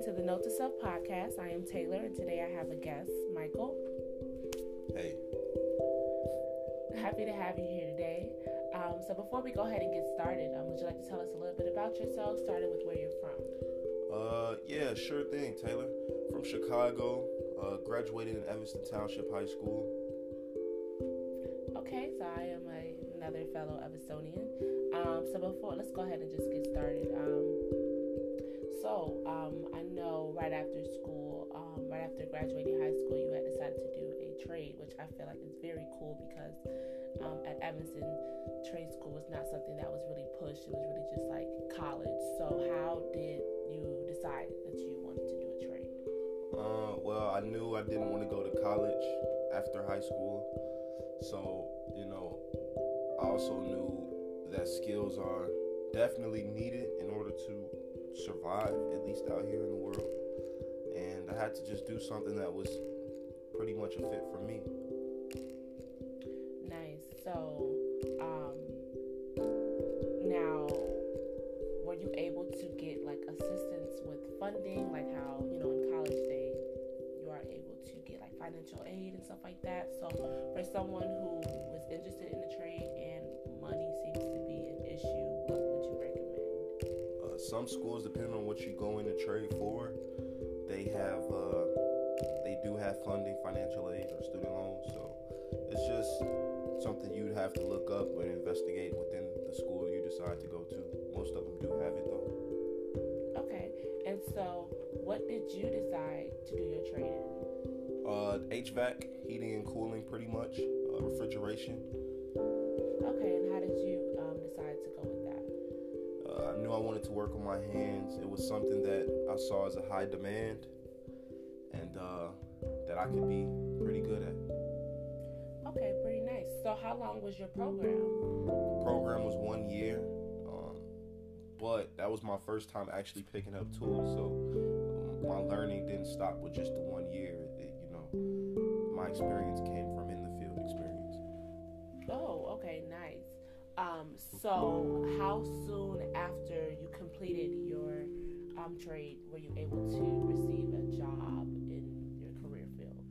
listening to the Note to Self podcast. I am Taylor, and today I have a guest, Michael. Hey. Happy to have you here today. Um, so, before we go ahead and get started, um, would you like to tell us a little bit about yourself, starting with where you're from? Uh, yeah, sure thing, Taylor. From Chicago, uh, graduated in Evanston Township High School. Okay, so I am a, another fellow Evanstonian. Um, so before, let's go ahead and just get started. Um, so um, I know right after school, um, right after graduating high school, you had decided to do a trade, which I feel like is very cool because um, at Evanston, trade school was not something that was really pushed. It was really just like college. So how did you decide that you wanted to do a trade? Uh, well, I knew I didn't want to go to college after high school, so you know, I also knew that skills are definitely needed in order to survive, at least out here in the world. And I had to just do something that was pretty much a fit for me. Nice. So, um, now, were you able to get like assistance with funding, like how you know in college they you are able to get like financial aid and stuff like that? So, for someone who was interested in the trade and some schools, depending on what you go into trade for, they have uh, they do have funding, financial aid, or student loans. So it's just something you'd have to look up and investigate within the school you decide to go to. Most of them do have it though. Okay. And so, what did you decide to do your trade in? Uh, HVAC, heating and cooling, pretty much. Uh, refrigeration. Knew I wanted to work on my hands. It was something that I saw as a high demand, and uh, that I could be pretty good at. Okay, pretty nice. So, how long was your program? The program was one year, um, but that was my first time actually picking up tools. So um, my learning didn't stop with just the one year. It, you know, my experience came from in the field experience. Oh, okay, nice. Um, so, how soon after you completed your um, trade were you able to receive a job in your career field?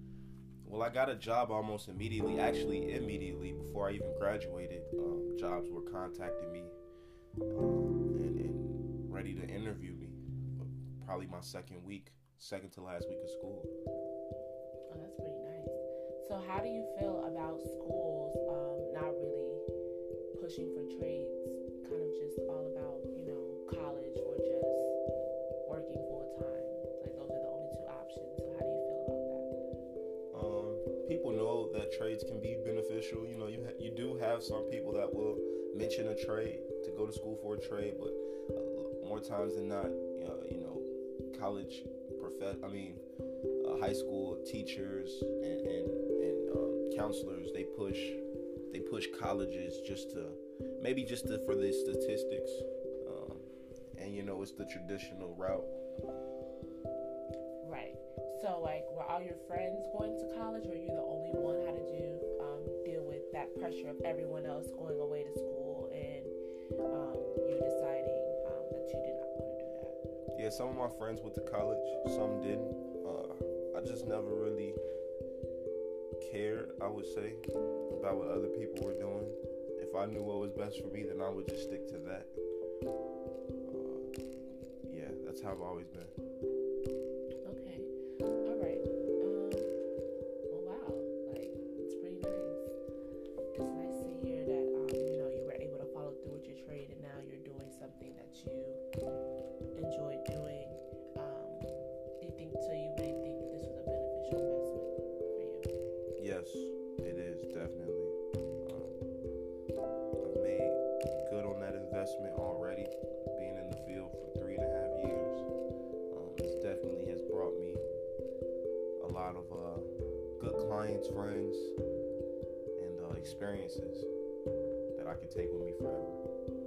Well, I got a job almost immediately. Actually, immediately before I even graduated, um, jobs were contacting me um, and, and ready to interview me. Probably my second week, second to last week of school. Oh, that's pretty nice. So, how do you feel about schools people know that trades can be beneficial. You know, you ha- you do have some people that will mention a trade to go to school for a trade, but uh, more times than not, you know, you know college prof- I mean, uh, high school teachers and and, and um, counselors they push they push colleges just to maybe just to, for the statistics, um, and you know it's the traditional route. So, like, were all your friends going to college? Were you the only one? How did you um, deal with that pressure of everyone else going away to school and um, you deciding um, that you did not want to do that? Yeah, some of my friends went to college, some didn't. Uh, I just never really cared, I would say, about what other people were doing. If I knew what was best for me, then I would just stick to that. Uh, yeah, that's how I've always been. A lot of uh, good clients, friends, and uh, experiences that I can take with me forever.